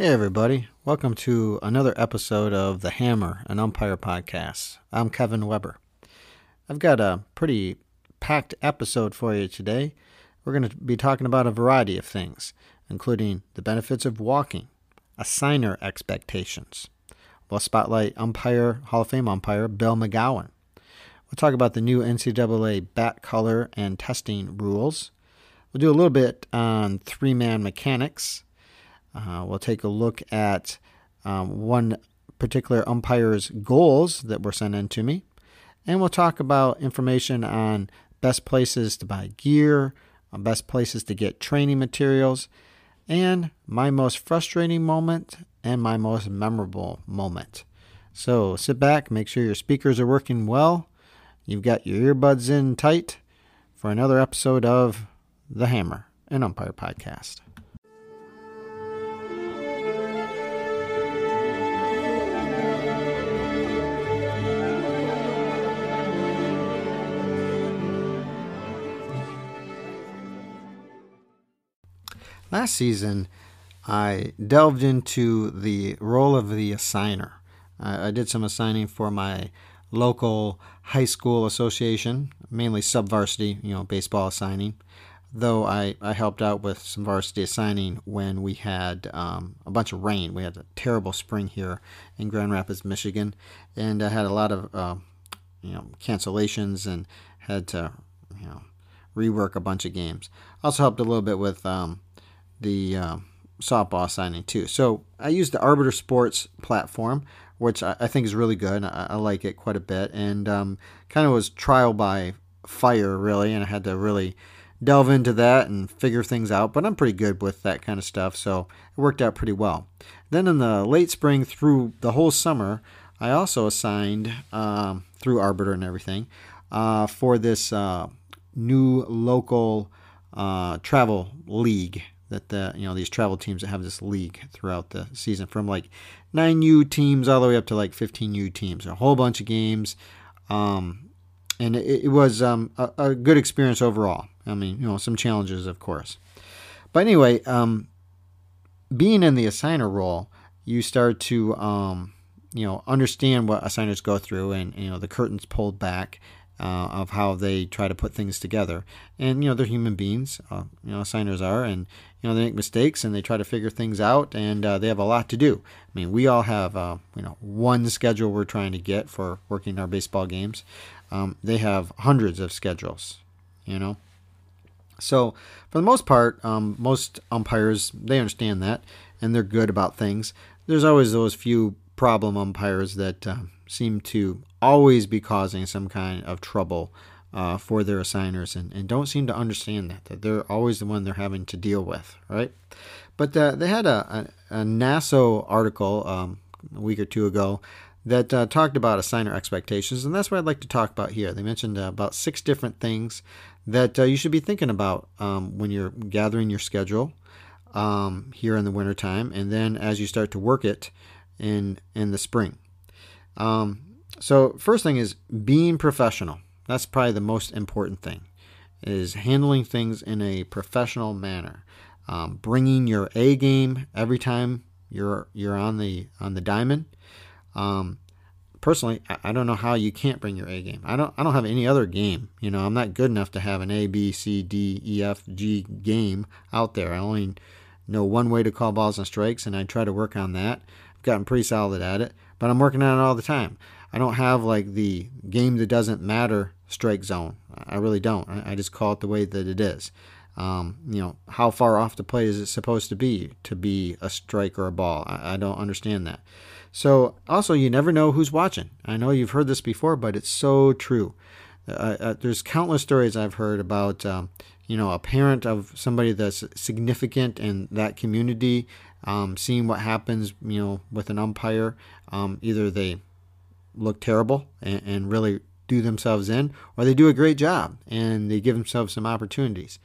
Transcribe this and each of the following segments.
Hey, everybody. Welcome to another episode of The Hammer, an umpire podcast. I'm Kevin Weber. I've got a pretty packed episode for you today. We're going to be talking about a variety of things, including the benefits of walking, assigner expectations. We'll spotlight umpire, Hall of Fame umpire Bill McGowan. We'll talk about the new NCAA bat color and testing rules. We'll do a little bit on three man mechanics. Uh, we'll take a look at um, one particular umpire's goals that were sent in to me. And we'll talk about information on best places to buy gear, uh, best places to get training materials, and my most frustrating moment and my most memorable moment. So sit back, make sure your speakers are working well, you've got your earbuds in tight for another episode of The Hammer, an umpire podcast. Last season, I delved into the role of the assigner. I, I did some assigning for my local high school association, mainly sub varsity, you know, baseball assigning. Though I, I helped out with some varsity assigning when we had um, a bunch of rain. We had a terrible spring here in Grand Rapids, Michigan, and I had a lot of uh, you know cancellations and had to you know rework a bunch of games. Also helped a little bit with um, the uh, softball signing too. So I use the Arbiter Sports platform, which I, I think is really good. I, I, like it quite a bit, and um, kind of was trial by fire really, and I had to really delve into that and figure things out. But I'm pretty good with that kind of stuff, so it worked out pretty well. Then in the late spring through the whole summer, I also assigned um, through Arbiter and everything uh, for this uh, new local uh, travel league that the you know these travel teams that have this league throughout the season from like nine U teams all the way up to like 15 U teams, a whole bunch of games, um, and it, it was um, a, a, good experience overall. I mean, you know, some challenges of course, but anyway, um, being in the assigner role, you start to um, you know understand what assigners go through, and you know the curtains pulled back, uh, of how they try to put things together. And you know they're human beings, uh, you know signers are, and you know they make mistakes and they try to figure things out, and uh, they have a lot to do. I mean, we all have uh, you know one schedule we're trying to get for working our baseball games. Um, they have hundreds of schedules, you know. So for the most part, um, most umpires they understand that and they're good about things. There's always those few problem umpires that uh, seem to always be causing some kind of trouble uh, for their assigners and, and don't seem to understand that, that they're always the one they're having to deal with, right? But uh, they had a, a, a article um, a week or two ago that uh, talked about assigner expectations, and that's what I'd like to talk about here. They mentioned uh, about six different things that uh, you should be thinking about um, when you're gathering your schedule um, here in the wintertime, and then as you start to work it in in the spring. Um, so first thing is being professional. That's probably the most important thing. Is handling things in a professional manner, um, bringing your A game every time you're you're on the on the diamond. Um, personally, I, I, don't know how you can't bring your A game. I don't I don't have any other game. You know, I'm not good enough to have an A B C D E F G game out there. I only know one way to call balls and strikes, and I try to work on that. I've gotten pretty solid at it, but I'm working on it all the time. I don't have like the game that doesn't matter strike zone. I really don't. I, just call it the way that it is. Um, you know, how far off the plate is it supposed to be to be a strike or a ball? I, I don't understand that. So, also, you never know who's watching. I know you've heard this before, but it's so true. Uh, uh, there's countless stories I've heard about, um, you know, a parent of somebody that's significant in that community, um, seeing what happens, you know, with an umpire. Um, either they look terrible and, and really do themselves in, or they do a great job and they give themselves some opportunities.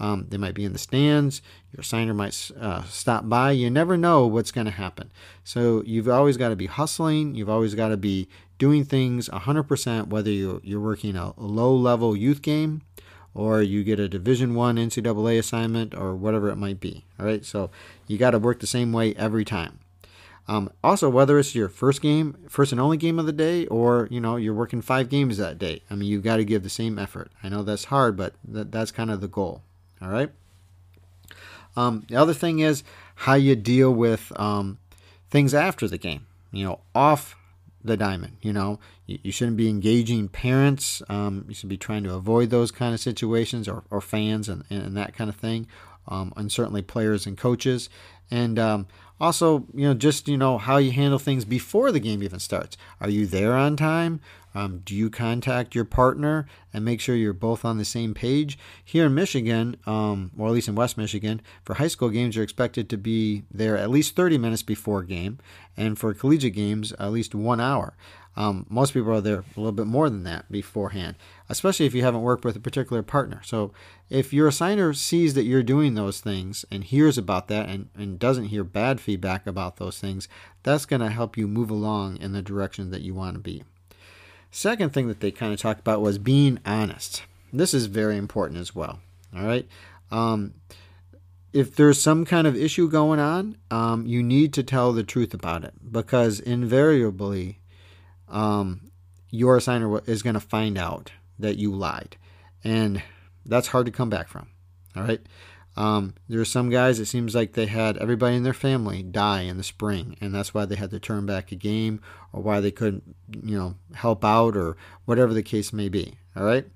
Um, they might be in the stands. Your signer might uh, stop by. You never know what's going to happen. So you've always got to be hustling. You've always got to be doing things 100%, whether you're, you're working a low level youth game or you get a Division One NCAA assignment, or whatever it might be. All right, so you got to work the same way every time. Um, also, whether it's your first game, first and only game of the day, or you know you're working five games that day, I mean you've got to give the same effort. I know that's hard, but that, that's kind of the goal. All right. Um, the other thing is how you deal with um, things after the game. You know, off the diamond. You know, you, you shouldn't be engaging parents. Um, you should be trying to avoid those kind of situations or, or fans and, and that kind of thing. Um, and certainly players and coaches. And um, also, you know, just you know how you handle things before the game even starts. Are you there on time? Um, do you contact your partner and make sure you're both on the same page? Here in Michigan, um, or at least in West Michigan, for high school games, you're expected to be there at least 30 minutes before game, and for collegiate games, at least one hour. Um, most people are there a little bit more than that beforehand, especially if you haven't worked with a particular partner. So, if your assigner sees that you're doing those things and hears about that and, and doesn't hear bad feedback about those things, that's going to help you move along in the direction that you want to be. Second thing that they kind of talked about was being honest. This is very important as well. All right. Um, if there's some kind of issue going on, um, you need to tell the truth about it because invariably, um, your assigner is going to find out that you lied, and that's hard to come back from. All right. Um, there are some guys, it seems like they had everybody in their family die in the spring, and that's why they had to turn back a game or why they couldn't, you know, help out or whatever the case may be. All right.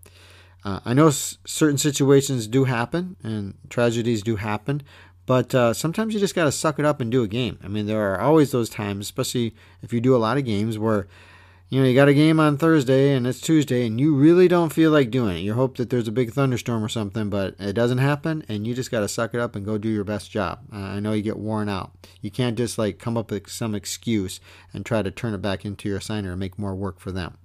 Uh, I know s- certain situations do happen and tragedies do happen, but uh, sometimes you just got to suck it up and do a game. I mean, there are always those times, especially if you do a lot of games, where you know, you got a game on Thursday and it's Tuesday and you really don't feel like doing it. You hope that there's a big thunderstorm or something, but it doesn't happen and you just got to suck it up and go do your best job. Uh, I know you get worn out. You can't just like come up with some excuse and try to turn it back into your assigner and make more work for them.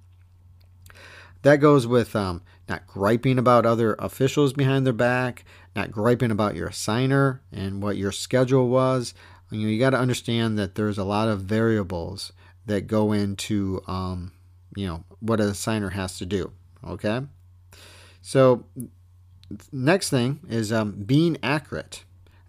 That goes with um, not griping about other officials behind their back, not griping about your assigner and what your schedule was. You know, you got to understand that there's a lot of variables that go into um, you know what a signer has to do. Okay, so next thing is um, being accurate.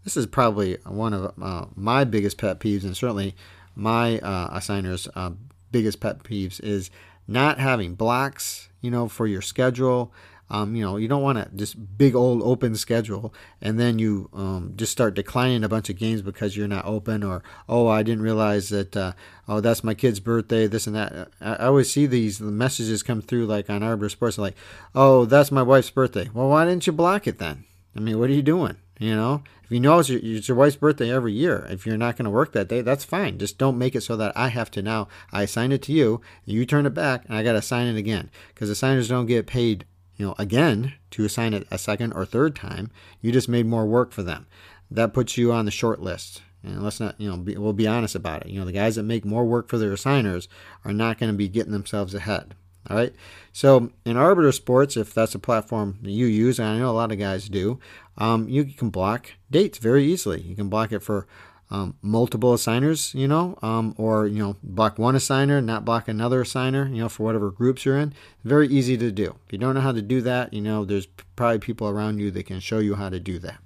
This is probably one of uh, my biggest pet peeves, and certainly my uh, assigner's uh, biggest pet peeves is not having blocks, you know, for your schedule. Um, you know, you don't want to just big old open schedule and then you um, just start declining a bunch of games because you're not open or oh I didn't realize that uh, oh that's my kid's birthday this and that. I, I always see these messages come through like on Arbiter Sports like oh that's my wife's birthday. Well why didn't you block it then? I mean what are you doing? You know, if you know it's your, it's your wife's birthday every year, if you're not going to work that day, that's fine. Just don't make it so that I have to now. I assign it to you, you turn it back, and I got to sign it again because assigners don't get paid you know, again to assign it a second or third time, you just made more work for them. That puts you on the short list. And let's not, you know, be, we'll be honest about it. You know, the guys that make more work for their assigners are not going to be getting themselves ahead. All right. So in Arbiter Sports, if that's a platform that you use, and I know a lot of guys do, um, you can block dates very easily. You can block it for um, multiple assigners, you know, um, or you know, block one assigner, not block another assigner, you know, for whatever groups you're in. Very easy to do. If you don't know how to do that, you know, there's probably people around you that can show you how to do that.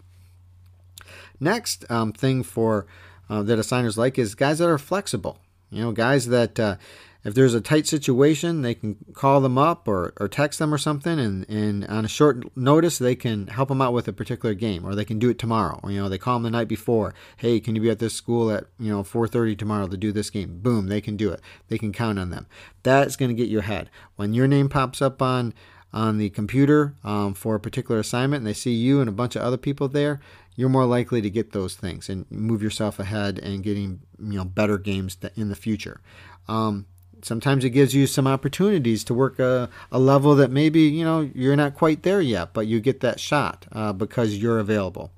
Next um, thing for uh, that assigners like is guys that are flexible. You know, guys that uh, if there's a tight situation, they can call them up or, or text them or something, and, and on a short notice, they can help them out with a particular game, or they can do it tomorrow. Or, you know, they call them the night before. Hey, can you be at this school at you know 4:30 tomorrow to do this game? Boom, they can do it. They can count on them. That's going to get you ahead. When your name pops up on on the computer um, for a particular assignment, and they see you and a bunch of other people there, you're more likely to get those things and move yourself ahead and getting you know better games in the future. Um, sometimes it gives you some opportunities to work a, a level that maybe you know you're not quite there yet but you get that shot uh, because you're available.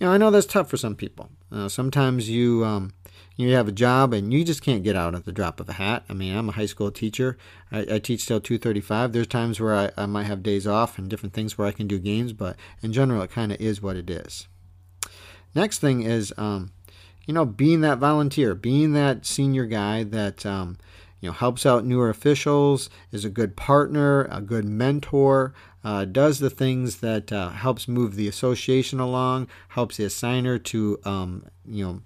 You know i know that's tough for some people. Uh, sometimes you um, you have a job and you just can't get out at the drop of a hat. I mean i'm a high school teacher. I, I teach till 2.35 there's times where I, I might have days off and different things where i can do games but in general it kind of is what it is. Next thing is um, you know being that volunteer being that senior guy that um, you know helps out newer officials, is a good partner, a good mentor, uh, does the things that uh, helps move the association along, helps the assigner to um, you know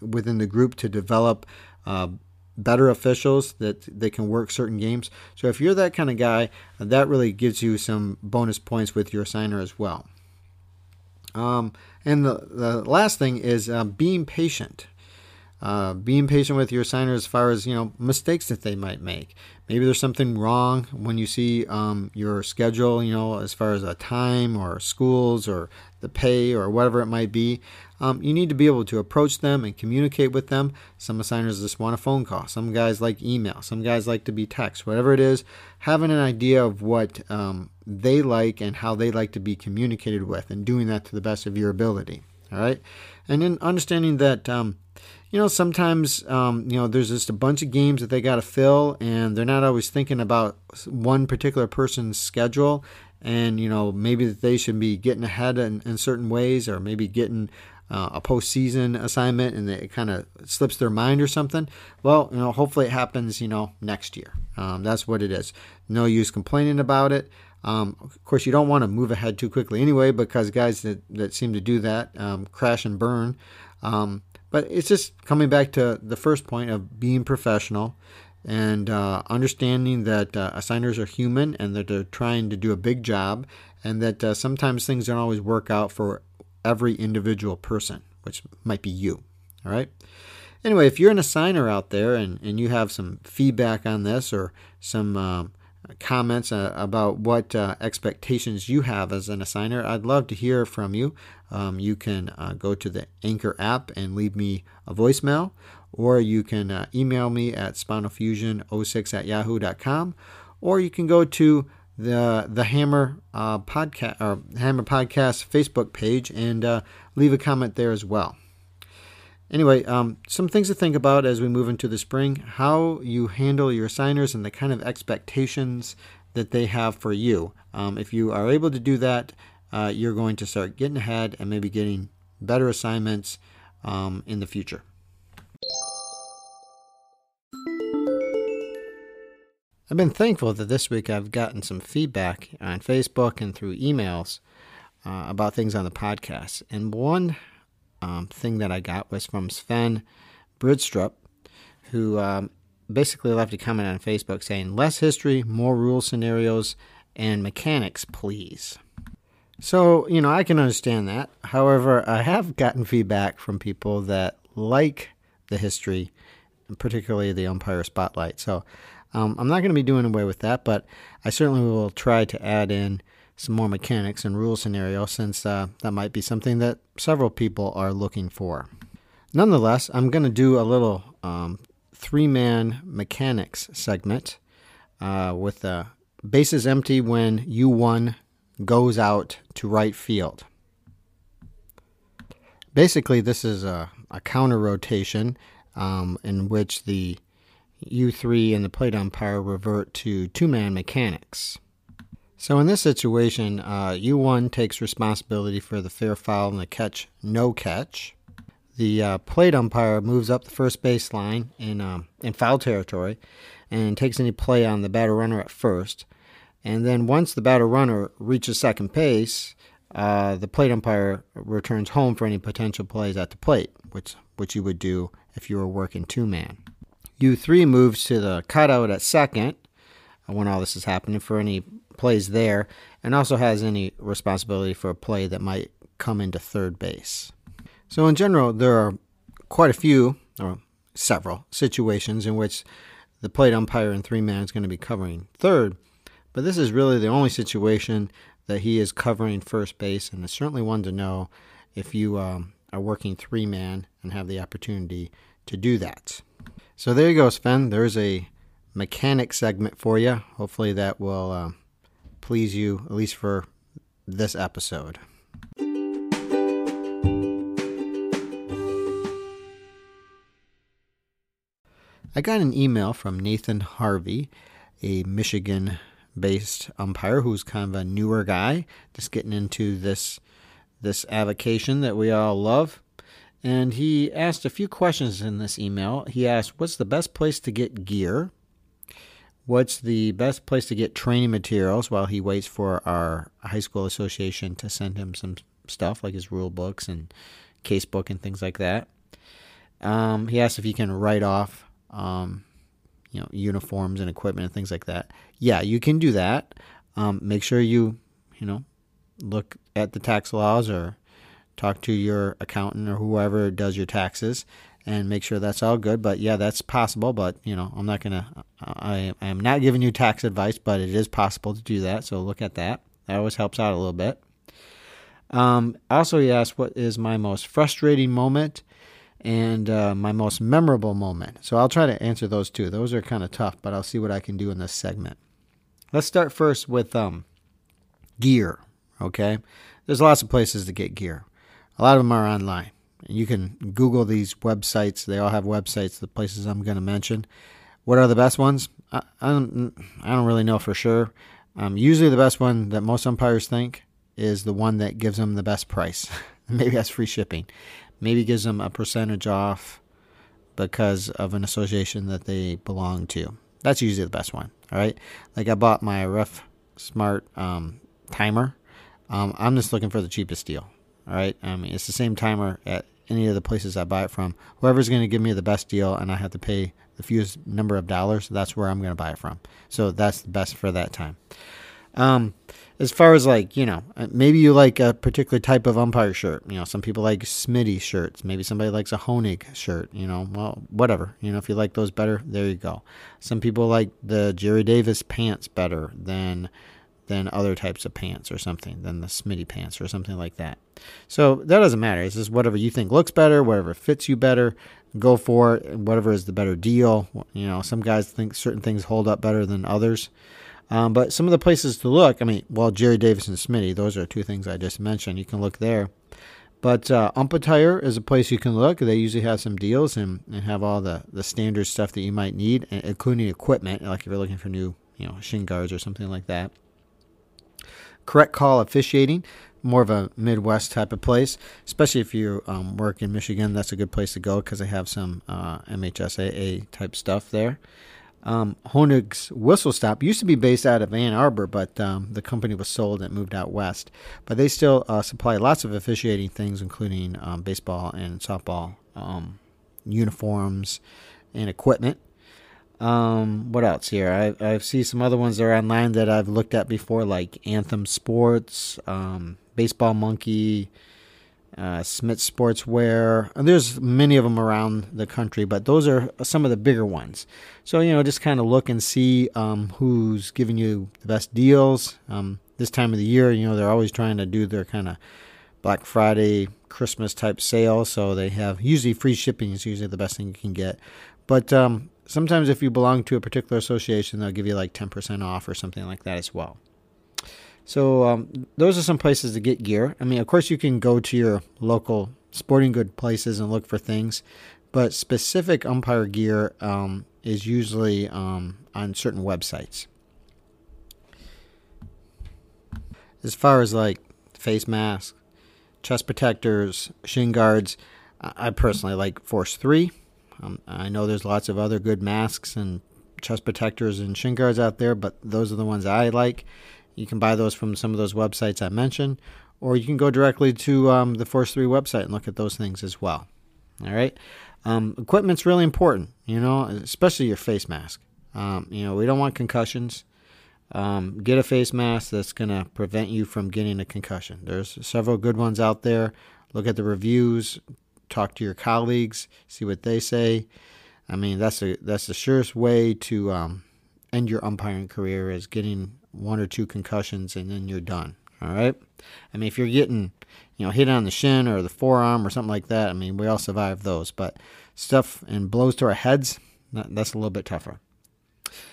within the group to develop uh, better officials that they can work certain games. So if you're that kind of guy, that really gives you some bonus points with your assigner as well. Um, and the, the last thing is uh, being patient. Uh, being patient with your assigner as far as you know mistakes that they might make. Maybe there's something wrong when you see um, your schedule, you know, as far as a time or schools or the pay or whatever it might be. Um, you need to be able to approach them and communicate with them. Some assigners just want a phone call. Some guys like email. Some guys like to be text. Whatever it is, having an idea of what um, they like and how they like to be communicated with, and doing that to the best of your ability. All right, and then understanding that um, you know, sometimes, um, you know, there's just a bunch of games that they got to fill, and they're not always thinking about one particular person's schedule. And, you know, maybe that they should be getting ahead in, in certain ways, or maybe getting uh, a postseason assignment and it kind of slips their mind or something. Well, you know, hopefully it happens, you know, next year. Um, that's what it is. No use complaining about it. Um, of course, you don't want to move ahead too quickly anyway, because guys that, that seem to do that um, crash and burn. Um, but it's just coming back to the first point of being professional and uh, understanding that uh, assigners are human and that they're trying to do a big job and that uh, sometimes things don't always work out for every individual person, which might be you. All right. Anyway, if you're an assigner out there and, and you have some feedback on this or some um, comments uh, about what uh, expectations you have as an assigner, I'd love to hear from you. Um, you can uh, go to the Anchor app and leave me a voicemail, or you can uh, email me at spinalfusion06 at yahoo.com, or you can go to the the Hammer uh, podcast or Hammer Podcast Facebook page and uh, leave a comment there as well. Anyway, um, some things to think about as we move into the spring how you handle your signers and the kind of expectations that they have for you. Um, if you are able to do that, uh, you're going to start getting ahead and maybe getting better assignments um, in the future. I've been thankful that this week I've gotten some feedback on Facebook and through emails uh, about things on the podcast. And one um, thing that I got was from Sven Bridstrup, who um, basically left a comment on Facebook saying, less history, more rule scenarios, and mechanics, please. So, you know, I can understand that. However, I have gotten feedback from people that like the history, particularly the umpire spotlight. So, um, I'm not going to be doing away with that, but I certainly will try to add in some more mechanics and rule scenario since uh, that might be something that several people are looking for. Nonetheless, I'm going to do a little um, three man mechanics segment uh, with the bases empty when U1 goes out to right field. Basically, this is a, a counter rotation um, in which the U3 and the plate umpire revert to two man mechanics. So in this situation, uh, U1 takes responsibility for the fair foul and the catch no catch. The uh, plate umpire moves up the first baseline in um, in foul territory and takes any play on the batter runner at first. And then once the batter runner reaches second base, uh, the plate umpire returns home for any potential plays at the plate, which which you would do if you were working two man. U3 moves to the cutout at second when all this is happening for any plays there, and also has any responsibility for a play that might come into third base. So, in general, there are quite a few, or several, situations in which the plate umpire in three man is going to be covering third, but this is really the only situation that he is covering first base, and it's certainly one to know if you um, are working three man and have the opportunity to do that. So there you go, Sven. There's a mechanic segment for you. Hopefully that will uh, please you, at least for this episode. I got an email from Nathan Harvey, a Michigan based umpire who's kind of a newer guy, just getting into this this avocation that we all love. And he asked a few questions in this email. He asked, What's the best place to get gear? What's the best place to get training materials while he waits for our high school association to send him some stuff like his rule books and casebook and things like that. Um, he asked if he can write off, um, you know, uniforms and equipment and things like that. Yeah, you can do that. Um, make sure you, you know, look at the tax laws or talk to your accountant or whoever does your taxes and make sure that's all good. But yeah, that's possible. But you know, I'm not gonna. I, I am not giving you tax advice, but it is possible to do that. So look at that. That always helps out a little bit. Um, also, he asked, "What is my most frustrating moment?" and uh, my most memorable moment. So I'll try to answer those two. Those are kind of tough, but I'll see what I can do in this segment. Let's start first with um, gear. Okay, there's lots of places to get gear. A lot of them are online. You can Google these websites. They all have websites. The places I'm going to mention. What are the best ones? I, I, don't. I don't really know for sure. Um, usually, the best one that most umpires think is the one that gives them the best price. Maybe that's free shipping. Maybe gives them a percentage off because of an association that they belong to. That's usually the best one. All right. Like I bought my Ref Smart um, timer. Um, I'm just looking for the cheapest deal. All right. I mean, it's the same timer at any of the places I buy it from. Whoever's going to give me the best deal and I have to pay the fewest number of dollars, that's where I'm going to buy it from. So that's the best for that time. Um, as far as like, you know, uh, maybe you like a particular type of umpire shirt. You know, some people like Smitty shirts. Maybe somebody likes a Honig shirt, you know, well, whatever. You know, if you like those better, there you go. Some people like the Jerry Davis pants better than than other types of pants or something, than the Smitty pants or something like that. So that doesn't matter. It's just whatever you think looks better, whatever fits you better, go for it. Whatever is the better deal. You know, some guys think certain things hold up better than others. Um, but some of the places to look, I mean, well, Jerry Davis and Smitty, those are two things I just mentioned. You can look there. But uh, Ump-Attire is a place you can look. They usually have some deals and, and have all the, the standard stuff that you might need, including equipment, like if you're looking for new, you know, shin guards or something like that. Correct Call Officiating, more of a Midwest type of place, especially if you um, work in Michigan. That's a good place to go because they have some uh, MHSAA type stuff there. Um, Honig's Whistle Stop used to be based out of Ann Arbor, but um, the company was sold and moved out west. But they still uh, supply lots of officiating things, including um, baseball and softball um, uniforms and equipment. Um, what else here? I I see some other ones that are online that I've looked at before, like Anthem Sports, um, Baseball Monkey, uh, Smith Sportswear. And there's many of them around the country, but those are some of the bigger ones. So you know, just kind of look and see um, who's giving you the best deals. Um, this time of the year, you know, they're always trying to do their kind of Black Friday, Christmas type sale. So they have usually free shipping is usually the best thing you can get. But um, sometimes if you belong to a particular association, they'll give you like 10% off or something like that as well. So um, those are some places to get gear. I mean, of course, you can go to your local sporting good places and look for things, but specific umpire gear um, is usually um, on certain websites. As far as like face masks, chest protectors, shin guards, I personally like Force 3. Um, I know there's lots of other good masks and chest protectors and shin guards out there, but those are the ones I like. You can buy those from some of those websites I mentioned, or you can go directly to um, the Force 3 website and look at those things as well. All right. Um, equipment's really important, you know, especially your face mask. Um, you know, we don't want concussions. Um, get a face mask that's going to prevent you from getting a concussion. There's several good ones out there. Look at the reviews, talk to your colleagues, see what they say. I mean, that's a that's the surest way to um, end your umpiring career is getting one or two concussions and then you're done. All right. I mean, if you're getting, you know, hit on the shin or the forearm or something like that, I mean, we all survive those. But stuff and blows to our heads, that's a little bit tougher.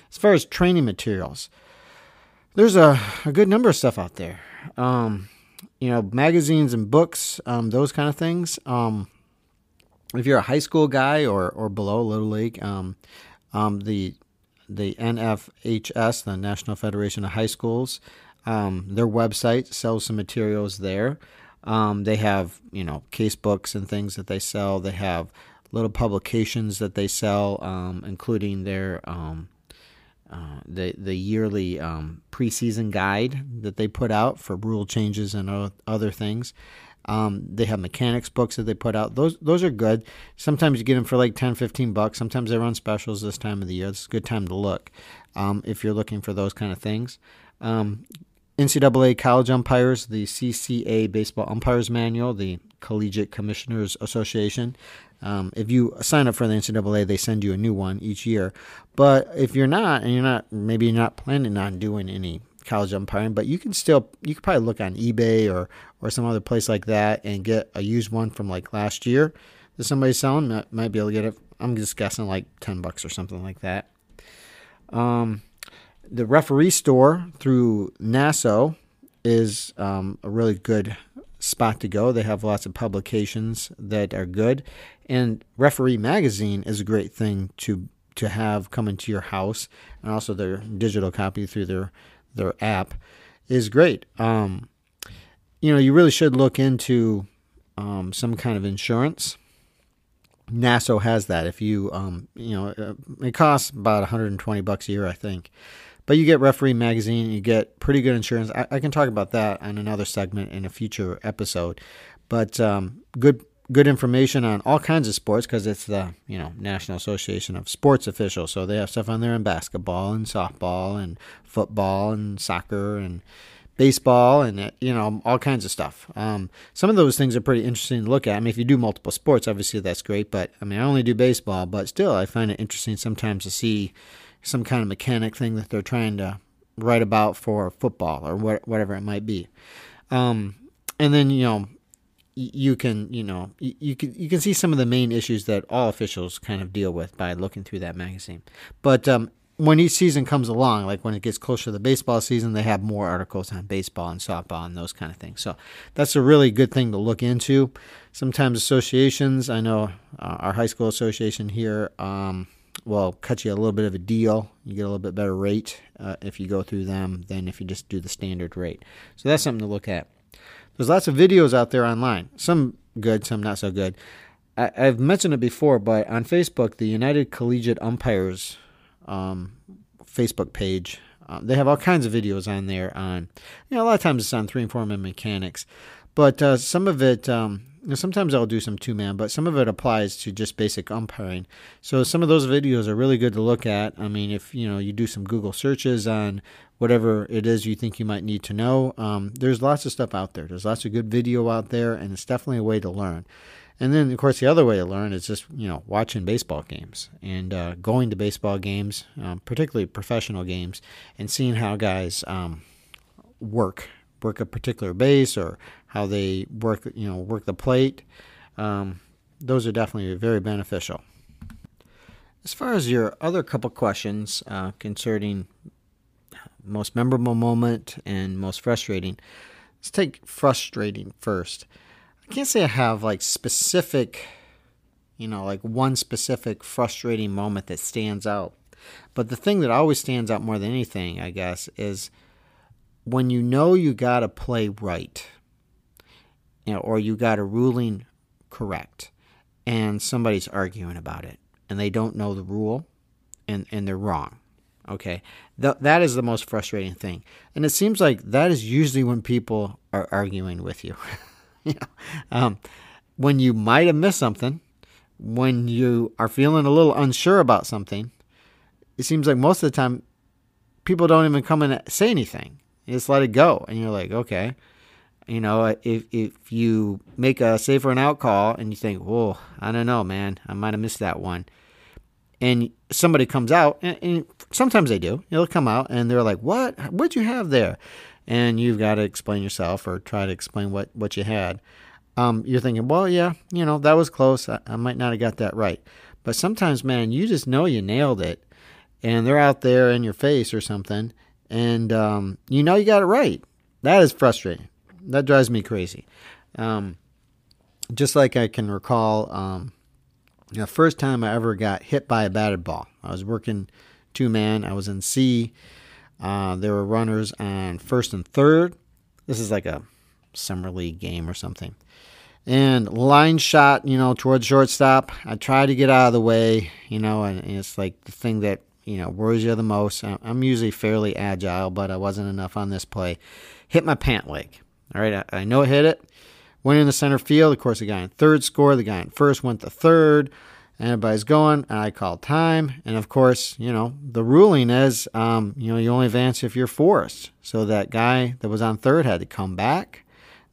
As far as training materials, there's a, a good number of stuff out there. Um, you know, magazines and books, um, those kind of things. Um, if you're a high school guy or, or below Little League, um, um, the the NFHS, the National Federation of High Schools, um, their website sells some materials there. Um, they have you know case books and things that they sell. They have little publications that they sell, um, including their uh, the the yearly um, preseason guide that they put out for rule changes and other things. Um, they have mechanics books that they put out. Those those are good. Sometimes you get them for like 10, 15 bucks. Sometimes they run specials this time of the year. It's a good time to look um, if you're looking for those kind of things. Um, NCAA college umpires, the CCA baseball umpires manual, the Collegiate Commissioners Association. Um, if you sign up for the NCAA, they send you a new one each year. But if you're not, and you're not, maybe you're not planning on doing any college umpiring, but you can still, you could probably look on eBay or or some other place like that and get a used one from like last year that somebody's selling. Might, might be able to get it. I'm just guessing like ten bucks or something like that. Um, the referee store through NASO is um, a really good spot to go. They have lots of publications that are good, and Referee Magazine is a great thing to to have come into your house, and also their digital copy through their their app is great. Um, you know, you really should look into um, some kind of insurance. NASO has that. If you, um, you know, uh, it costs about 120 bucks a year, I think. But you get Referee Magazine, you get pretty good insurance. I, I can talk about that on another segment in a future episode. But um, good good information on all kinds of sports because it's the you know National Association of Sports Officials. So they have stuff on there in basketball and softball and football and soccer and baseball and uh, you know all kinds of stuff. Um, some of those things are pretty interesting to look at. I mean, if you do multiple sports, obviously that's great. But I mean, I only do baseball, but still, I find it interesting sometimes to see some kind of mechanic thing that they're trying to write about for football or what, whatever it might be. Um, and then you know you can you know you can you can see some of the main issues that all officials kind of deal with by looking through that magazine. But um, when each season comes along, like when it gets closer to the baseball season, they have more articles on baseball and softball and those kind of things. So that's a really good thing to look into. Sometimes associations, I know uh, our high school association here. Um, will cut you a little bit of a deal. You get a little bit better rate uh, if you go through them than if you just do the standard rate. So that's something to look at. There's lots of videos out there online. Some good, some not so good. I, have mentioned it before, but on Facebook, the United Collegiate Umpires um, Facebook page, uh, they have all kinds of videos on there. On you know, a lot of times it's on three and four man mechanics, but uh, some of it um, sometimes I'll do some two man, but some of it applies to just basic umpiring. So some of those videos are really good to look at. I mean, if you know you do some Google searches on whatever it is you think you might need to know, um, there's lots of stuff out there. There's lots of good video out there, and it's definitely a way to learn. And then, of course, the other way to learn is just you know watching baseball games and uh, going to baseball games, um, particularly professional games, and seeing how guys um, work work a particular base or how they work, you know, work the plate. Um, those are definitely very beneficial. As far as your other couple questions uh, concerning most memorable moment and most frustrating, let's take frustrating first. I can't say I have like specific, you know, like one specific frustrating moment that stands out. But the thing that always stands out more than anything, I guess, is when you know you got to play right, you know, or you got a ruling correct, and somebody's arguing about it, and they don't know the rule, and and they're wrong. Okay, Th- that is the most frustrating thing, and it seems like that is usually when people are arguing with you. you know, um, when you might have missed something, when you are feeling a little unsure about something, it seems like most of the time people don't even come and say anything. You just let it go, and you're like, okay. You know, if if you make a safer and out call and you think, whoa, I don't know, man, I might have missed that one, and somebody comes out, and, and sometimes they do, they'll come out and they're like, what? What'd you have there? And you've got to explain yourself or try to explain what what you had. Um, you're thinking, well, yeah, you know, that was close. I, I might not have got that right, but sometimes, man, you just know you nailed it, and they're out there in your face or something and um, you know you got it right. That is frustrating. That drives me crazy. Um, just like I can recall um, the first time I ever got hit by a batted ball. I was working two man. I was in C. Uh, there were runners on first and third. This is like a summer league game or something. And line shot, you know, towards shortstop. I tried to get out of the way, you know, and, and it's like the thing that you know worries you the most. I'm usually fairly agile, but I wasn't enough on this play. Hit my pant leg. All right, I, I know it hit it. Went in the center field. Of course, the guy in third scored. The guy in first went to third. Everybody's going. I called time. And of course, you know, the ruling is, um, you know, you only advance if you're forced. So that guy that was on third had to come back.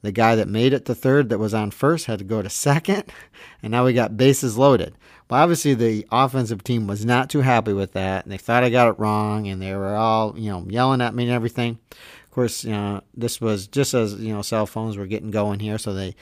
The guy that made it to third that was on first had to go to second. And now we got bases loaded. But obviously, the offensive team was not too happy with that. And they thought I got it wrong. And they were all, you know, yelling at me and everything. Of course, you know, this was just as, you know, cell phones were getting going here. So they,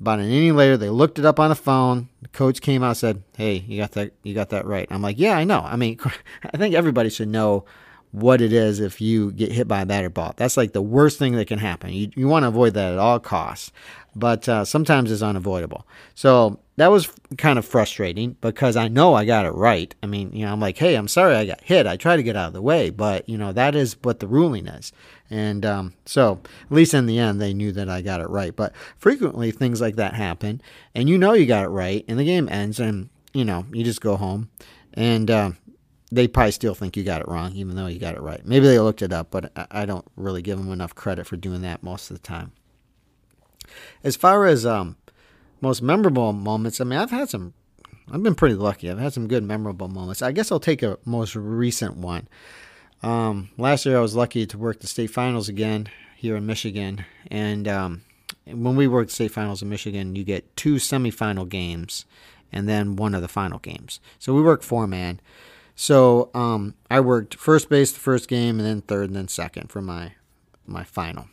about an inning later, they looked it up on the phone. The coach came out and said, Hey, you got that, you got that right. I'm like, Yeah, I know. I mean, I think everybody should know what it is if you get hit by a batter ball. That's like the worst thing that can happen. You, you want to avoid that at all costs, but uh, sometimes it's unavoidable. So that was kind of frustrating because I know I got it right. I mean, you know, I'm like, hey, I'm sorry I got hit. I tried to get out of the way, but you know, that is what the ruling is. And um, so, at least in the end, they knew that I got it right. But frequently, things like that happen, and you know you got it right, and the game ends, and you know you just go home, and uh, they probably still think you got it wrong, even though you got it right. Maybe they looked it up, but I don't really give them enough credit for doing that most of the time. As far as um, most memorable moments, I mean, I've had some. I've been pretty lucky. I've had some good memorable moments. I guess I'll take a most recent one. Um, last year, I was lucky to work the state finals again here in Michigan, and um, when we work state finals in Michigan, you get two semifinal games and then one of the final games. So we work four man. So um, I worked first base the first game, and then third, and then second for my my final.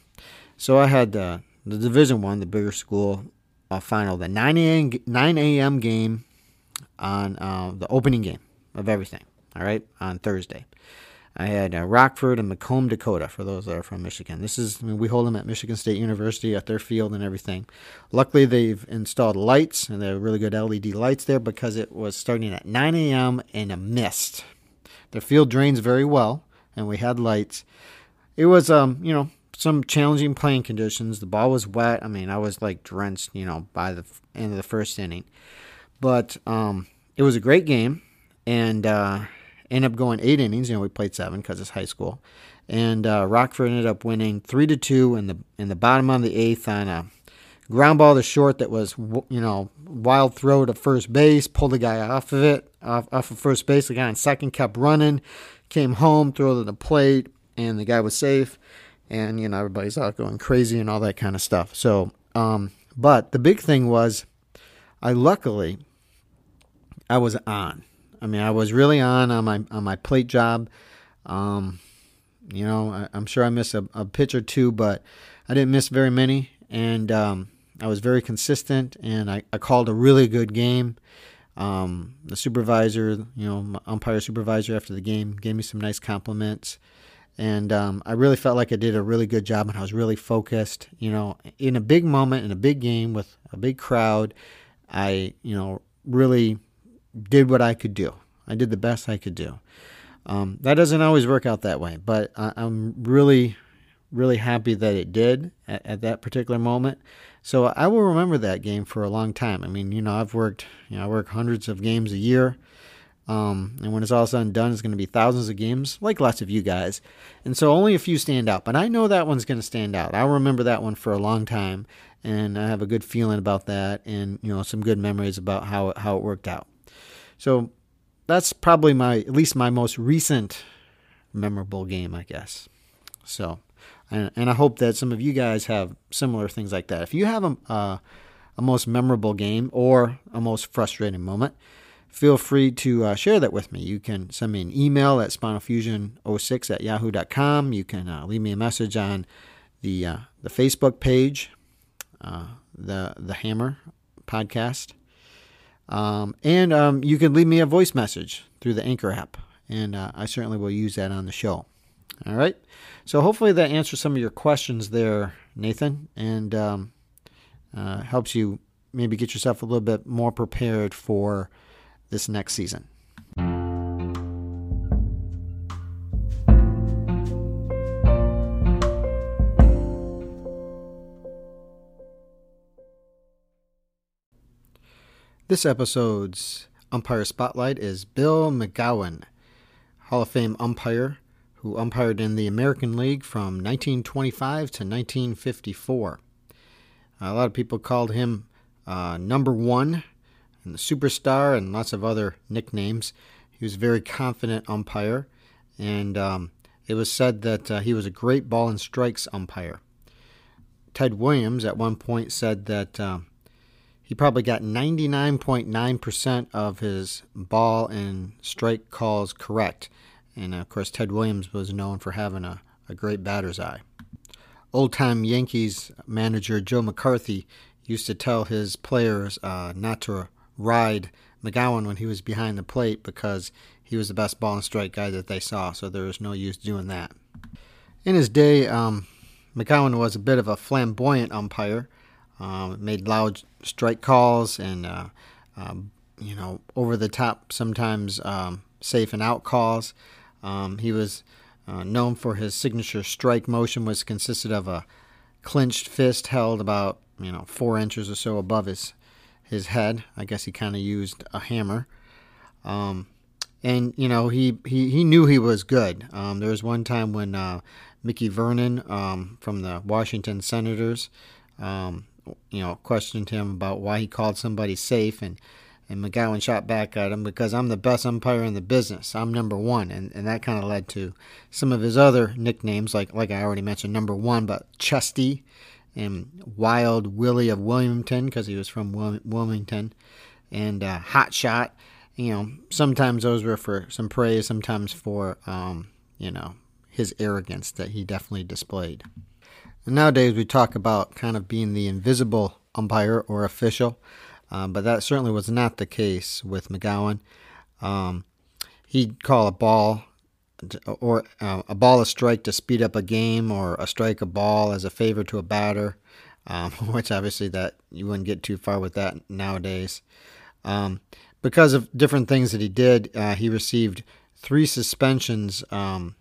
So I had uh, the Division One, the bigger school uh, final, the 9 a.m. 9 a.m. game on uh, the opening game of everything. All right, on Thursday. I had uh, Rockford and Macomb, Dakota, for those that are from Michigan. This is, I mean, we hold them at Michigan State University at their field and everything. Luckily, they've installed lights, and they're really good LED lights there because it was starting at 9 a.m. in a mist. Their field drains very well, and we had lights. It was, um, you know, some challenging playing conditions. The ball was wet. I mean, I was like drenched, you know, by the end of the first inning. But um, it was a great game, and uh, ended up going eight innings. You know, we played seven because it's high school, and uh, Rockford ended up winning three to two in the in the bottom of the eighth on a ground ball to short that was you know wild throw to first base, pulled the guy off of it off off of first base. The guy on second kept running, came home, threw it to the plate, and the guy was safe. And you know everybody's out going crazy and all that kind of stuff. So, um, but the big thing was, I luckily I was on. I mean, I was really on on my on my plate job. Um, you know, I, am sure I missed a, a, pitch or two, but I didn't miss very many, and um, I was very consistent. And I, I called a really good game. Um, the supervisor, you know, umpire supervisor after the game gave me some nice compliments. And um, I really felt like I did a really good job and I was really focused. You know, in a big moment, in a big game with a big crowd, I, you know, really did what I could do. I did the best I could do. Um, that doesn't always work out that way, but I, am really, really happy that it did at, at, that particular moment. So I will remember that game for a long time. I mean, you know, I've worked, you know, I work hundreds of games a year. Um, and when it's all said and done, it's going to be thousands of games, like lots of you guys. And so only a few stand out, but I know that one's going to stand out. I'll remember that one for a long time, and I have a good feeling about that, and you know, some good memories about how how it worked out. So that's probably my at least my most recent memorable game, I guess. So, and, and I hope that some of you guys have similar things like that. If you have a, uh, a most memorable game or a most frustrating moment, feel free to uh, share that with me. You can send me an email at spinalfusion06 at yahoo.com. You can uh, leave me a message on the uh, the Facebook page, uh, the the Hammer podcast. Um, and um, you can leave me a voice message through the Anchor app, and uh, I certainly will use that on the show. All right. So hopefully that answers some of your questions there, Nathan, and um, uh, helps you maybe get yourself a little bit more prepared for this next season. This episode's umpire spotlight is Bill McGowan. Hall of Fame umpire who umpired in the American League from 1925 to 1954. A lot of people called him uh, number one and the superstar and lots of other nicknames. He was a very confident umpire, and um, it was said that uh, he was a great ball and strikes umpire. Ted Williams at one point said that uh, he probably got 99.9% of his ball and strike calls correct. And of course, Ted Williams was known for having a, a great batter's eye. Old time Yankees manager Joe McCarthy used to tell his players uh, not to ride McGowan when he was behind the plate because he was the best ball and strike guy that they saw, so there was no use doing that. In his day, um, McGowan was a bit of a flamboyant umpire, um, made loud strike calls and, uh, um, you know, over the top, sometimes um, safe and out calls. Um, he was uh, known for his signature strike motion, which consisted of a clenched fist held about you know four inches or so above his his head. I guess he kind of used a hammer. Um, and you know he, he, he knew he was good. Um, there was one time when uh, Mickey Vernon um, from the Washington Senators, um, you know, questioned him about why he called somebody safe, and and McGowan shot back at him because I'm the best umpire in the business. I'm number one, and, and that kind of led to some of his other nicknames, like like I already mentioned, number one, but Chesty and Wild Willie of Wilmington because he was from Wilmington, and uh, Hot Shot. You know, sometimes those were for some praise, sometimes for um, you know his arrogance that he definitely displayed. And nowadays we talk about kind of being the invisible umpire or official, um, but that certainly was not the case with McGowan. Um, he'd call a ball or uh, a ball a strike to speed up a game, or a strike a ball as a favor to a batter, um, which obviously that you wouldn't get too far with that nowadays. Um, because of different things that he did, uh, he received three suspensions um,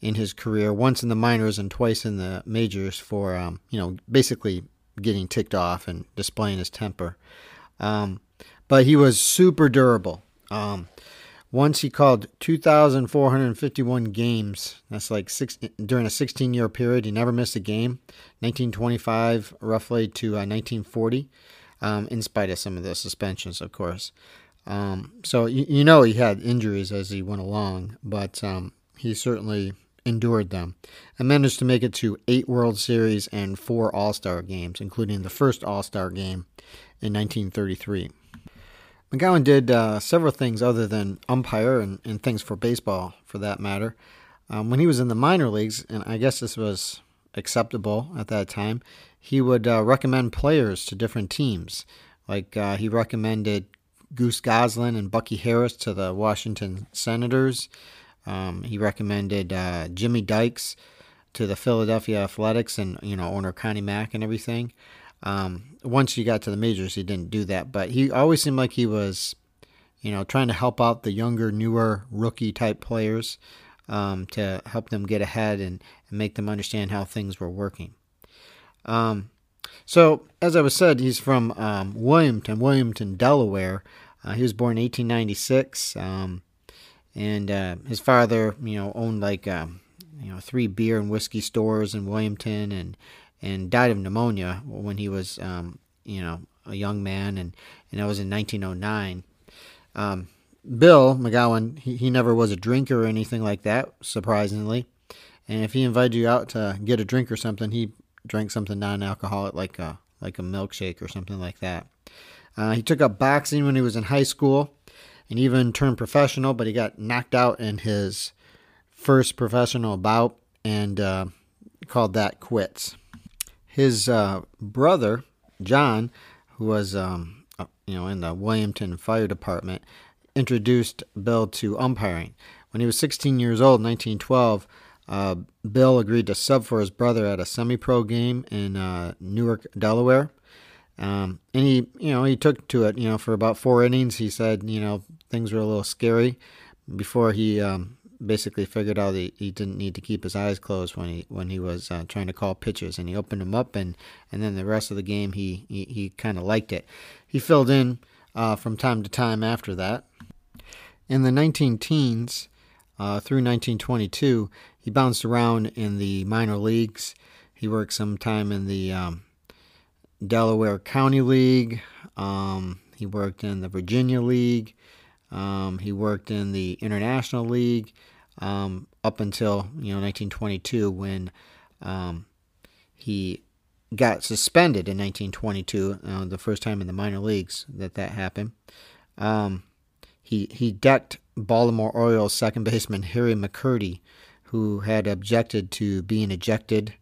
in his career, once in the minors and twice in the majors for um, you know basically getting ticked off and displaying his temper. Um, but he was super durable. Um, once he called 2,451 games. That's like six during a 16-year period. He never missed a game. 1925 roughly to uh, 1940, um, in spite of some of the suspensions, of course. Um, so you, you, know he had injuries as he went along, but um, he certainly endured them and managed to make it to eight World Series and four All Star games, including the first All Star game in 1933. McGowan did uh, several things other than umpire and, and, things for baseball, for that matter. Um, when he was in the minor leagues, and I guess this was acceptable at that time, he would uh, recommend players to different teams. Like uh, he recommended Goose Goslin and Bucky Harris to the Washington Senators. Um, he recommended uh, Jimmy Dykes to the Philadelphia Athletics and you know owner Connie Mack and everything. Um, once he got to the majors, he didn't do that, but he always seemed like he was, you know, trying to help out the younger, newer rookie type players um, to help them get ahead and, and, make them understand how things were working. Um, so, as I was said, he's from um, Wilmington, Delaware. Uh, he was born in 1896, um, and uh, his father, you know, owned like um, you know three beer and whiskey stores in Wilmington, and and died of pneumonia when he was, um, you know, a young man, and, and that was in 1909. Um, Bill McGowan, he, he never was a drinker or anything like that, surprisingly. And if he invited you out to get a drink or something, he drank something non-alcoholic, like a like a milkshake or something like that. Uh, he took up boxing when he was in high school, and even turned professional. But he got knocked out in his first professional bout, and uh, called that quits his uh, brother John, who was um, uh, you know in the Wilmington Fire Department, introduced Bill to umpiring. When he was 16 years old, 1912, uh, Bill agreed to sub for his brother at a semi-pro game in uh, Newark, Delaware. Um, and he, you know, he took to it. You know, for about four innings, he said, you know, things were a little scary before he um, basically figured out he, he didn't need to keep his eyes closed when he when he was uh, trying to call pitches, and he opened them up, and and then the rest of the game he he, he kind of liked it. He filled in uh, from time to time after that. In the 19 teens, uh, through 1922, he bounced around in the minor leagues. He worked some time in the um, Delaware County League. Um, he worked in the Virginia League. Um, he worked in the International League um, up until you know 1922 when um, he got suspended in 1922, uh, the first time in the minor leagues that that happened. Um, he he decked Baltimore Orioles second baseman Harry McCurdy, who had objected to being ejected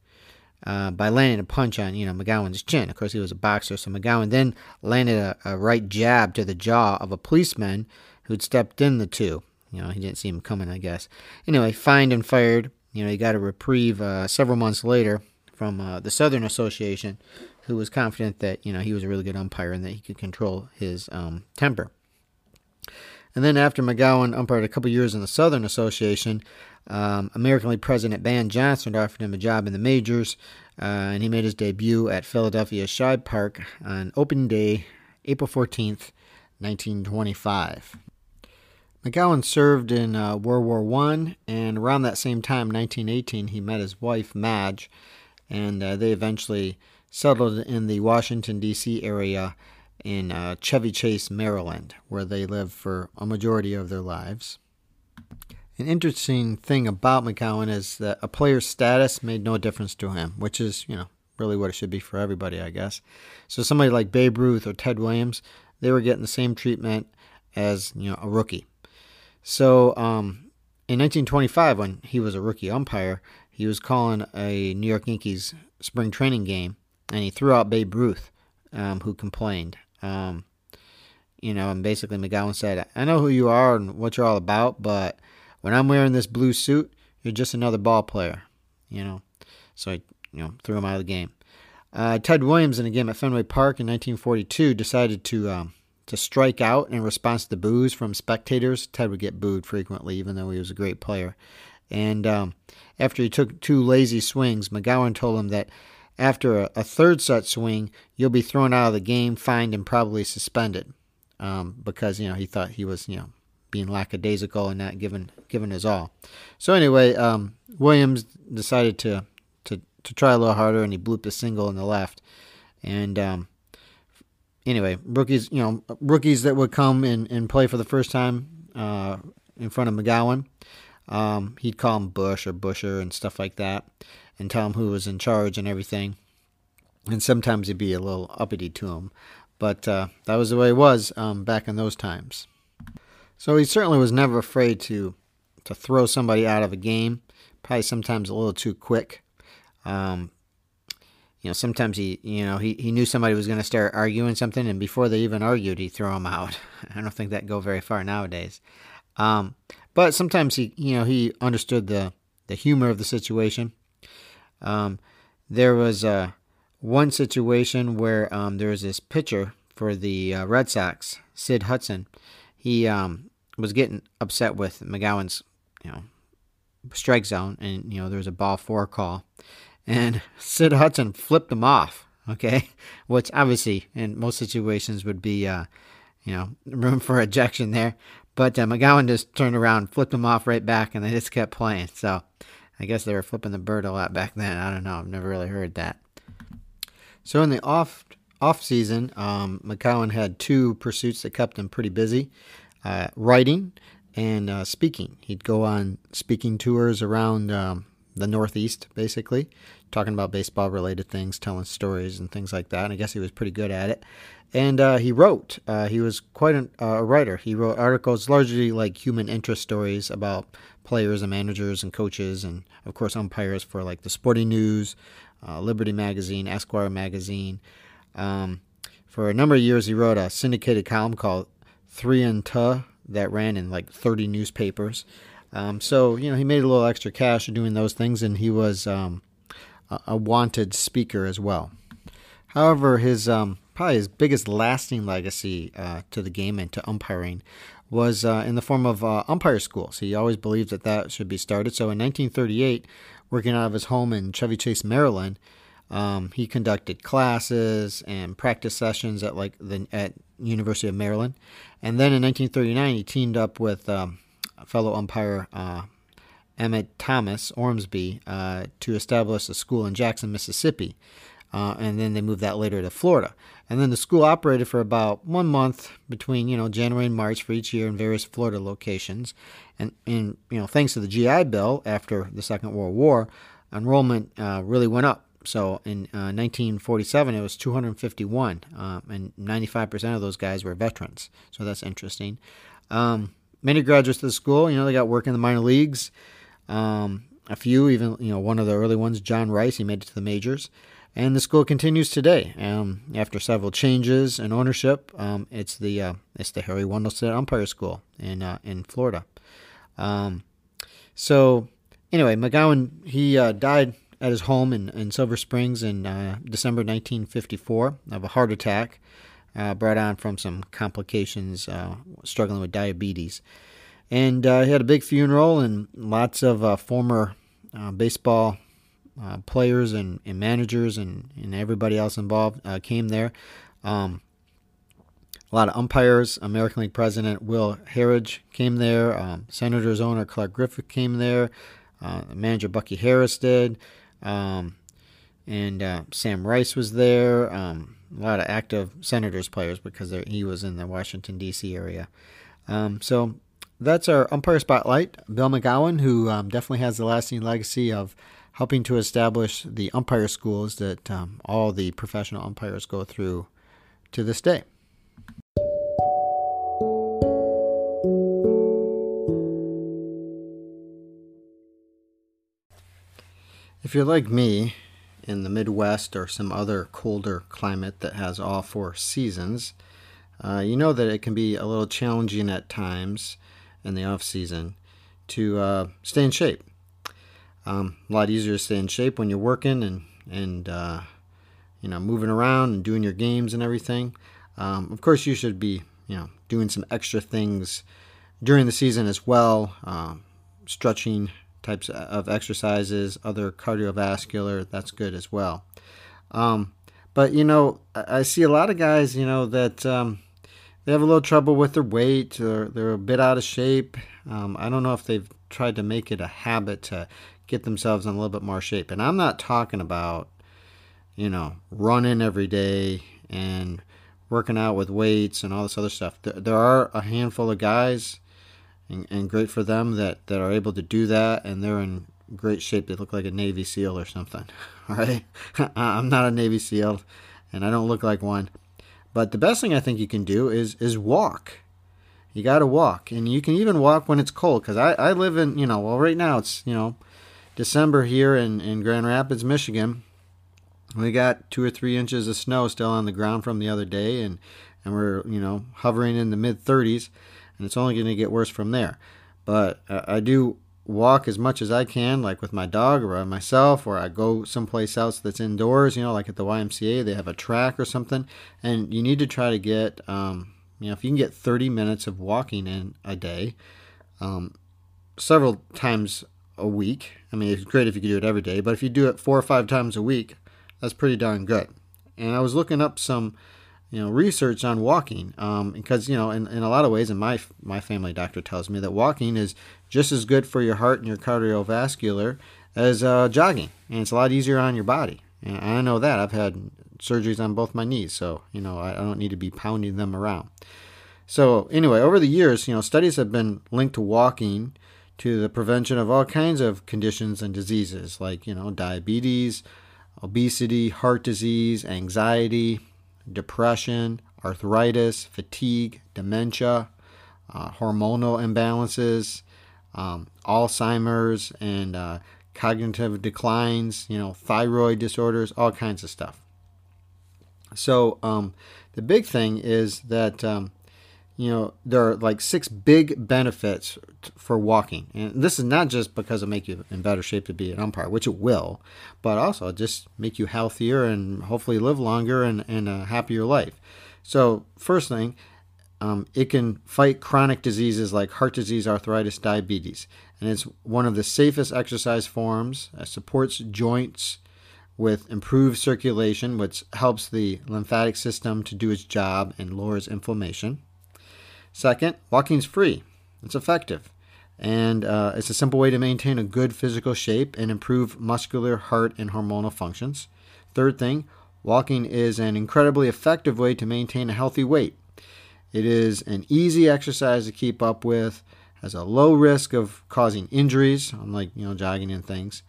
uh, by landing a punch on you know McGowan's chin. Of course, he was a boxer, so McGowan then landed a, a right jab to the jaw of a policeman who'd stepped in the two. You know, he didn't see him coming, I guess. Anyway, fined and fired. You know, he got a reprieve uh, several months later from uh, the Southern Association, who was confident that you know he was a really good umpire and that he could control his um, temper. And then after McGowan umpired a couple years in the Southern Association, um, American League president Ban Johnson offered him a job in the majors, uh, and he made his debut at Philadelphia Shibe Park on open day, April 14th, 1925. McGowan served in uh, World War One, and around that same time, 1918, he met his wife Madge, and uh, they eventually settled in the Washington D.C. area in uh, Chevy Chase, Maryland, where they lived for a majority of their lives. An interesting thing about McGowan is that a player's status made no difference to him, which is, you know, really what it should be for everybody, I guess. So somebody like Babe Ruth or Ted Williams, they were getting the same treatment as, you know, a rookie. So um, in 1925, when he was a rookie umpire, he was calling a New York Yankees spring training game, and he threw out Babe Ruth, um, who complained. Um, you know, and basically McGowan said, "I know who you are and what you're all about, but when I'm wearing this blue suit, you're just another ball player." You know, so I, you know, threw him out of the game. Uh, Ted Williams in a game at Fenway Park in 1942 decided to um, to strike out in response to boos from spectators. Ted would get booed frequently, even though he was a great player. And um, after he took two lazy swings, McGowan told him that after a, a, third such swing, you'll be thrown out of the game, fined, and probably suspended, um, because you know he thought he was you know being lackadaisical and not giving giving his all. So anyway, um, Williams decided to to to try a little harder, and he blooped a single in the left, and um, anyway, rookies, you know, rookies that would come and, and play for the first time uh, in front of McGowan. Um, he'd call him Bush or Busher and stuff like that, and tell him who was in charge and everything. And sometimes he'd be a little uppity to him, but uh, that was the way it was um, back in those times. So he certainly was never afraid to to throw somebody out of a game. Probably sometimes a little too quick. Um, you know, sometimes he, you know, he, he knew somebody was going to start arguing something, and before they even argued, he threw them out. I don't think that go very far nowadays. Um, but sometimes he, you know, he understood the the humor of the situation. Um, there was uh, one situation where um, there was this pitcher for the uh, Red Sox, Sid Hudson. He um, was getting upset with McGowan's, you know, strike zone, and you know there was a ball four call, and Sid Hudson flipped him off. Okay, which obviously in most situations would be, uh, you know, room for ejection there. But uh, McGowan just turned around, flipped him off right back, and they just kept playing. So I guess they were flipping the bird a lot back then. I don't know. I've never really heard that. So in the off off season, um, McGowan had two pursuits that kept him pretty busy: uh, writing and uh, speaking. He'd go on speaking tours around um, the Northeast, basically, talking about baseball related things, telling stories and things like that. And I guess he was pretty good at it. And uh, he wrote. Uh, he was quite an, uh, a writer. He wrote articles largely like human interest stories about players and managers and coaches, and of course umpires for like the Sporting News, uh, Liberty Magazine, Esquire Magazine. Um, for a number of years, he wrote a syndicated column called Three and Two that ran in like 30 newspapers. Um, so you know he made a little extra cash doing those things, and he was um, a, wanted speaker as well. However, his um, probably his biggest lasting legacy uh, to the game and to umpiring was uh, in the form of uh, umpire schools. He always believed that that should be started. So in 1938, working out of his home in Chevy Chase, Maryland, um, he conducted classes and practice sessions at like the at University of Maryland, and then in 1939 he teamed up with um, fellow umpire uh, Emmett Thomas Ormsby uh, to establish a school in Jackson, Mississippi. Uh, and then they moved that later to Florida. And then the school operated for about one month between you know January and March for each year in various Florida locations. And, and you know thanks to the GI Bill after the Second World War, enrollment uh, really went up. So in uh, 1947 it was 251, um, and 95% of those guys were veterans. So that's interesting. Um, many graduates of the school, you know, they got work in the minor leagues. Um, a few, even you know, one of the early ones, John Rice, he made it to the majors and the school continues today. Um, after several changes in ownership, um, it's the uh, it's the Harry Wendelstedt Umpire School in uh, in Florida. Um, so anyway, McGowan he uh, died at his home in, in Silver Springs in uh, December 1954 of a heart attack uh, brought on from some complications, uh, struggling with diabetes. And he had a big funeral and lots of former baseball uh, players and, and, managers and, and everybody else involved uh, came there. Um, a lot of umpires. American League President Will Harridge came there. Um, Senators owner Clark Griffith came there. Uh, manager Bucky Harris did. Um, and uh, Sam Rice was there. Um, a lot of active Senators players because he was in the Washington, D.C. area. Um, so that's our umpire spotlight. Bill McGowan, who um, definitely has the lasting legacy of helping to establish the umpire schools that um, all the professional umpires go through to this day. If you're like me in the Midwest or some other colder climate that has all four seasons, uh, you know that it can be a little challenging at times in the off season to uh, stay in shape. Um, a lot easier to stay in shape when you're working and and uh, you know moving around and doing your games and everything. Um, of course, you should be you know doing some extra things during the season as well, uh, stretching types of exercises, other cardiovascular. That's good as well. Um, but you know, I see a lot of guys, you know, that um, they have a little trouble with their weight, or they're a bit out of shape. Um, I don't know if they've tried to make it a habit to get themselves in a little bit more shape. And I'm not talking about, you know, running every day and working out with weights and all this other stuff. There are a handful of guys, and, and great for them, that, that are able to do that, and they're in great shape. They look like a Navy SEAL or something. All right? I'm not a Navy SEAL, and I don't look like one. But the best thing I think you can do is is walk. You got to walk, and you can even walk when it's cold. Because I, I live in you know well right now it's you know December here in, in Grand Rapids, Michigan. We got two or three inches of snow still on the ground from the other day, and, and we're you know hovering in the mid 30s, and it's only going to get worse from there. But uh, I do walk as much as I can, like with my dog or myself, or I go someplace else that's indoors, you know, like at the YMCA, they have a track or something. And you need to try to get, um, you know, if you can get 30 minutes of walking in a day, um, several times a week. I mean, it's great if you could do it every day, but if you do it four or five times a week, that's pretty darn good. And I was looking up some, you know, research on walking um, because you know, in, in a lot of ways, and my my family doctor tells me that walking is just as good for your heart and your cardiovascular as uh, jogging, and it's a lot easier on your body. And I know that I've had surgeries on both my knees, so you know I, I don't need to be pounding them around. So anyway, over the years, you know, studies have been linked to walking to the prevention of all kinds of conditions and diseases like, you know, diabetes, obesity, heart disease, anxiety, depression, arthritis, fatigue, dementia, uh, hormonal imbalances, um, Alzheimer's, and uh, cognitive declines, you know, thyroid disorders, all kinds of stuff. So um, the big thing is that um, you know there are like six big benefits t- for walking. And this is not just because it'll make you in better shape to be an umpire which it will but also just make you healthier and hopefully live longer and, and a happier life. So first thing um, it can fight chronic diseases like heart disease arthritis diabetes. And it's one of the safest exercise forms. It supports joints with improved circulation which helps the lymphatic system to do its job and lowers inflammation Second, walking is free. It's effective. And uh, it's a simple way to maintain a good physical shape and improve muscular, heart, and hormonal functions. Third thing, walking is an incredibly effective way to maintain a healthy weight. It is an easy exercise to keep up with, has a low risk of causing injuries, unlike you know jogging and things,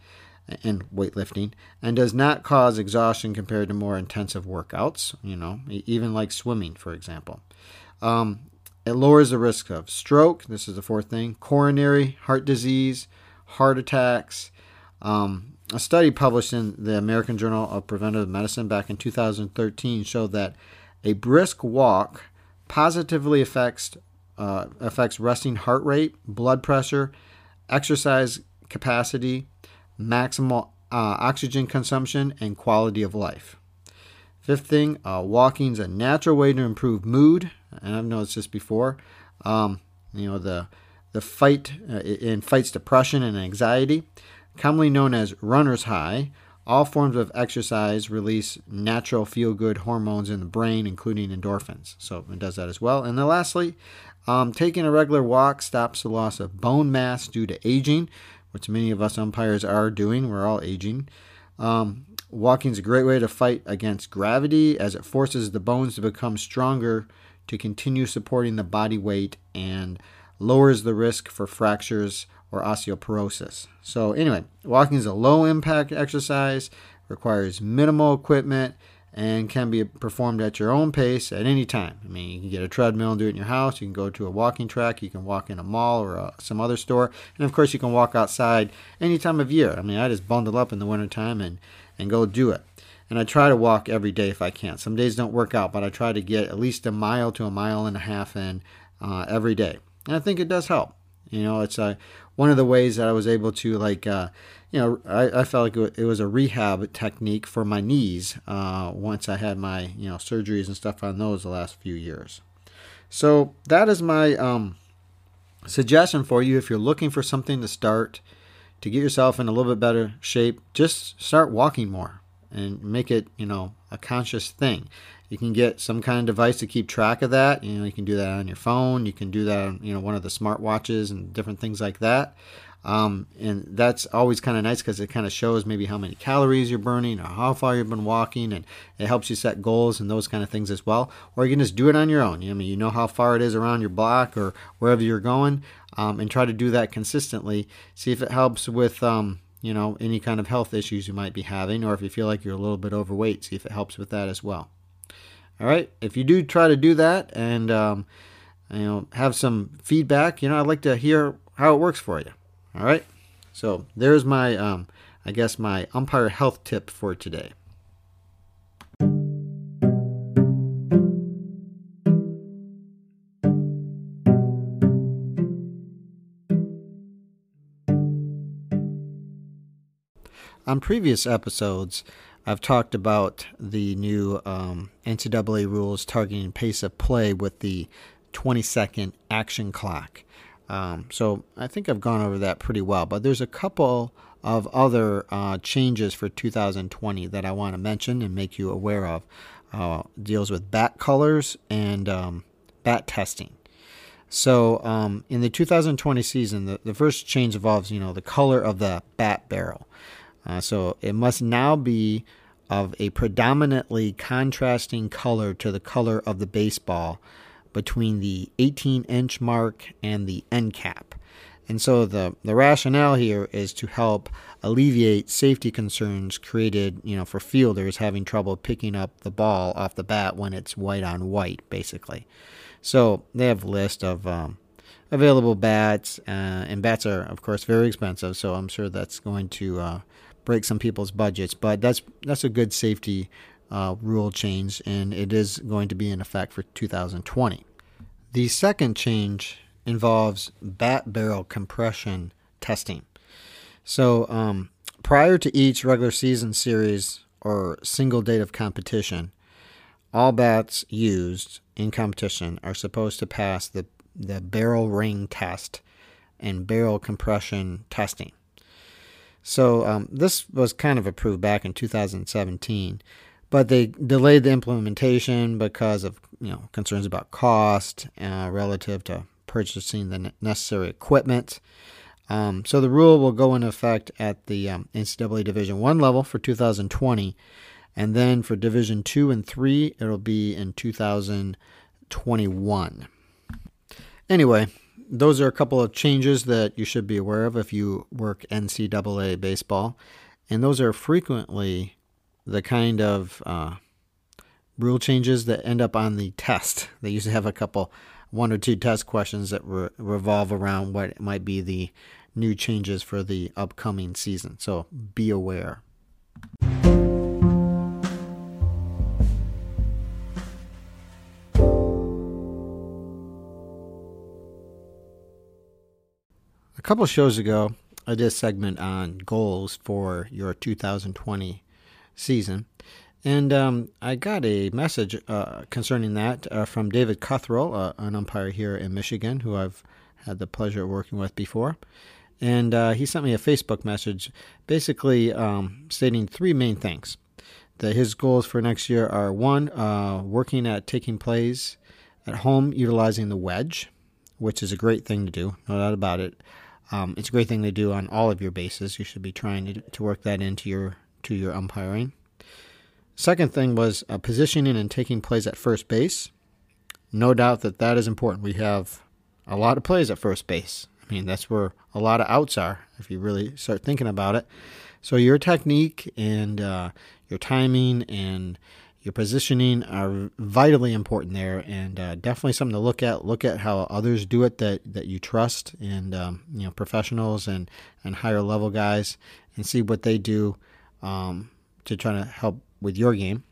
and weightlifting, and does not cause exhaustion compared to more intensive workouts. You know, even like swimming, for example. Um, it lowers the risk of stroke. This is the fourth thing: coronary heart disease, heart attacks. Um, a study published in the American Journal of Preventive Medicine back in 2013 showed that a brisk walk positively affects uh, affects resting heart rate, blood pressure, exercise capacity, maximal uh, oxygen consumption, and quality of life. Fifth thing, uh, walking is a natural way to improve mood, and I've noticed this before. Um, you know the the fight uh, in fights depression and anxiety, commonly known as runner's high, all forms of exercise release natural feel good hormones in the brain, including endorphins. So it does that as well. And then lastly, um, taking a regular walk stops the loss of bone mass due to aging, which many of us umpires are doing. We're all aging. Um, walking is a great way to fight against gravity as it forces the bones to become stronger to continue supporting the body weight and lowers the risk for fractures or osteoporosis. So, anyway, walking is a low impact exercise, requires minimal equipment, and can be performed at your own pace at any time. I mean, you can get a treadmill and do it in your house. You can go to a walking track. You can walk in a mall or a, uh, some other store. And of course, you can walk outside any time of year. I mean, I just bundle up in the wintertime and, and go do it. And I try to walk every day if I can. Some days don't work out, but I try to get at least a mile to a mile and a half in uh, every day. And I think it does help. You know, it's a one of the ways that I was able to like, uh, you know, I, I, felt like it was a rehab technique for my knees uh, once I had my you know surgeries and stuff on those the last few years. So that is my um, suggestion for you if you're looking for something to start to get yourself in a little bit better shape. Just start walking more and make it you know a conscious thing. You can get some kind of device to keep track of that. You know, you can do that on your phone. You can do that on you know one of the smartwatches and different things like that. Um, and that's always kind of nice because it kind of shows maybe how many calories you're burning or how far you've been walking, and it helps you set goals and those kind of things as well. Or you can just do it on your own. You know, I mean, you know how far it is around your block or wherever you're going, um, and try to do that consistently. See if it helps with um, you know any kind of health issues you might be having, or if you feel like you're a little bit overweight, see if it helps with that as well. All right. If you do try to do that and um, you know have some feedback, you know I'd like to hear how it works for you. All right. So there's my um, I guess my umpire health tip for today. On previous episodes, I've talked about the new um, NCAA rules targeting pace of play with the 20 second action clock. Um, so I think I've gone over that pretty well, but there's a couple of other uh, changes for 2020 that I want to mention and make you aware of. Uh, deals with bat colors and um, bat testing. So um, in the 2020 season, the, the first change involves you know the color of the bat barrel. Uh, so it must now be of a predominantly contrasting color to the color of the baseball between the 18 inch mark and the end cap. And so the, the rationale here is to help alleviate safety concerns created, you know, for fielders having trouble picking up the ball off the bat when it's white on white, basically. So they have a list of um, available bats, uh, and bats are, of course, very expensive. So I'm sure that's going to uh, break some people's budgets. But that's that's a good safety uh, rule change, and it is going to be in effect for 2020. The second change involves bat barrel compression testing. So um, prior to each regular season series or single date of competition, all bats used in competition are supposed to pass the, the barrel ring test and barrel compression testing. So um, this was kind of approved back in 2017, but they delayed the implementation because of you know concerns about cost uh, relative to purchasing the necessary equipment. Um, so the rule will go into effect at the um, NCAA Division One level for 2020, and then for Division Two and Three, it'll be in 2021. Anyway, those are a couple of changes that you should be aware of if you work NCAA baseball, and those are frequently the kind of uh, rule changes that end up on the test. They usually have a couple, one or two test questions that re- revolve around what might be the new changes for the upcoming season. So be aware. A couple shows ago, I did a segment on goals for your 2020 season. And um, I got a message uh, concerning that uh, from David Cuthrell, uh, an umpire here in Michigan, who I've had the pleasure of working with before. And uh, he sent me a Facebook message basically um, stating three main things. That his goals for next year are one, uh, working at taking plays at home utilizing the wedge, which is a great thing to do, no doubt about it. Um, it's a great thing to do on all of your bases. You should be trying to, to work that into your to your umpiring. Second thing was uh, positioning and taking plays at first base. No doubt that that is important. We have a lot of plays at first base. I mean, that's where a lot of outs are if you really start thinking about it. So your technique and uh, your timing and your positioning are vitally important there, and uh, definitely something to look at. Look at how others do it that, that you trust, and um, you know professionals and and higher level guys, and see what they do um, to try to help with your game.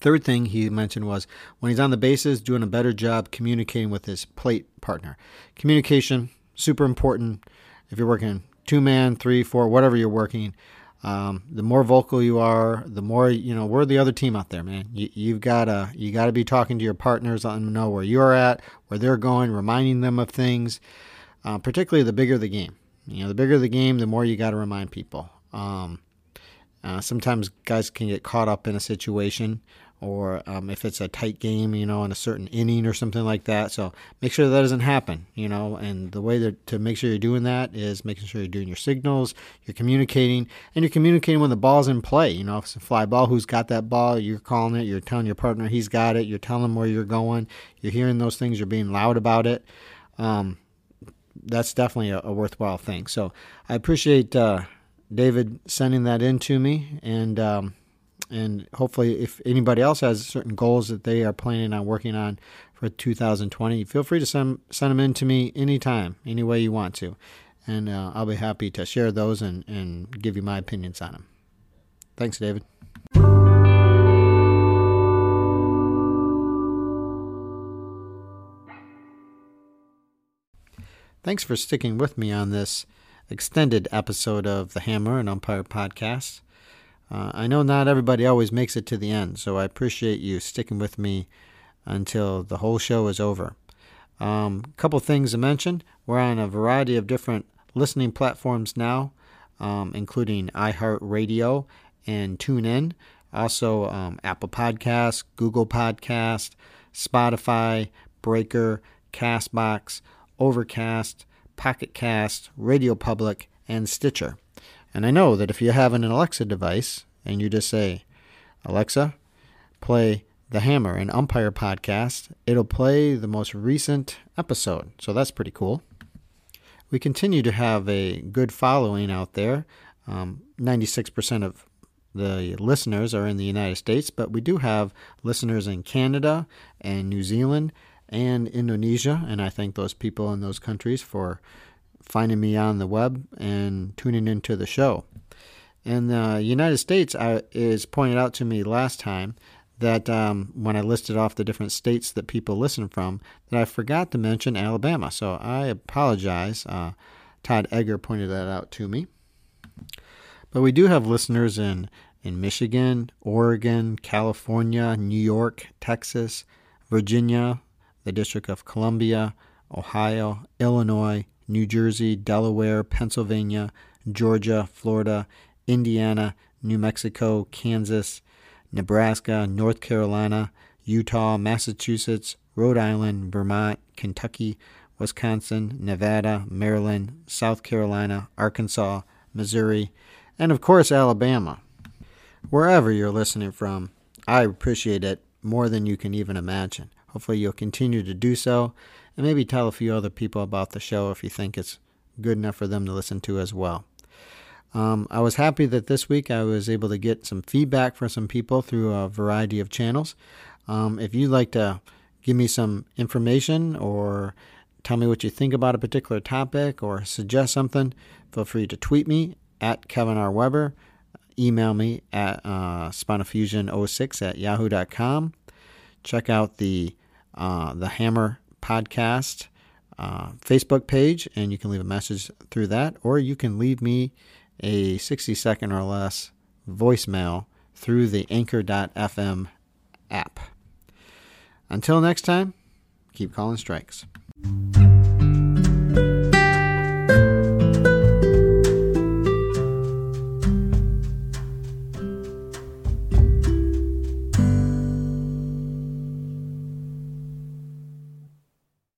Third thing he mentioned was when he's on the bases, doing a better job communicating with his plate partner. Communication super important. If you're working two man, three, four, whatever you're working um, the more vocal you are, the more you know. We're the other team out there, man. You, have gotta you gotta be talking to your partners, letting them know where you're at, where they're going, reminding them of things. Uh, particularly the bigger the game. You know, the bigger the game, the more you got to remind people. Um, uh, sometimes guys can get caught up in a situation or um, if it's a tight game, you know, in a certain inning or something like that. So make sure that doesn't happen, you know. And the way to, to make sure you're doing that is making sure you're doing your signals, you're communicating, and you're communicating when the ball's in play. You know, if it's a fly ball, who's got that ball, you're calling it, you're telling your partner he's got it, you're telling him where you're going, you're hearing those things, you're being loud about it. Um, that's definitely a, a, worthwhile thing. So I appreciate uh, David sending that in to me, and um, and hopefully, if anybody else has certain goals that they are planning on working on for 2020, feel free to send send them in to me anytime, any way you want to, and uh, I'll be happy to share those and and give you my opinions on them. Thanks, David. Thanks for sticking with me on this extended episode of the Hammer and Umpire podcast. Uh, I know not everybody always makes it to the end, so I appreciate you sticking with me until the whole show is over. A um, couple things to mention. We're on a variety of different listening platforms now, um, including iHeartRadio and TuneIn, also um, Apple Podcasts, Google Podcast, Spotify, Breaker, Castbox, Overcast, Pocket Cast, Radio Public, and Stitcher. And I know that if you have an Alexa device and you just say, Alexa, play the Hammer and Umpire podcast, it'll play the most recent episode. So that's pretty cool. We continue to have a good following out there. Um, 96% of the listeners are in the United States, but we do have listeners in Canada and New Zealand and Indonesia. And I thank those people in those countries for finding me on the web and tuning into the show. In the United States, I, is pointed out to me last time that um, when I listed off the different states that people listen from, that I forgot to mention Alabama. So I apologize. Uh, Todd Egger pointed that out to me. But we do have listeners in, in Michigan, Oregon, California, New York, Texas, Virginia, the District of Columbia, Ohio, Illinois, New Jersey, Delaware, Pennsylvania, Georgia, Florida, Indiana, New Mexico, Kansas, Nebraska, North Carolina, Utah, Massachusetts, Rhode Island, Vermont, Kentucky, Wisconsin, Nevada, Maryland, South Carolina, Arkansas, Missouri, and of course, Alabama. Wherever you're listening from, I appreciate it more than you can even imagine. Hopefully, you'll continue to do so and maybe tell a few other people about the show if you think it's good enough for them to listen to as well. Um, I was happy that this week I was able to get some feedback from some people through a variety of channels. Um, if you'd like to give me some information or tell me what you think about a particular topic or suggest something, feel free to tweet me at Kevin R. Weber, email me at uh, spinalfusion06 at yahoo.com. Check out the uh, the Hammer podcast uh, Facebook page, and you can leave a message through that, or you can leave me a 60 second or less voicemail through the Anchor.fm app. Until next time, keep calling strikes.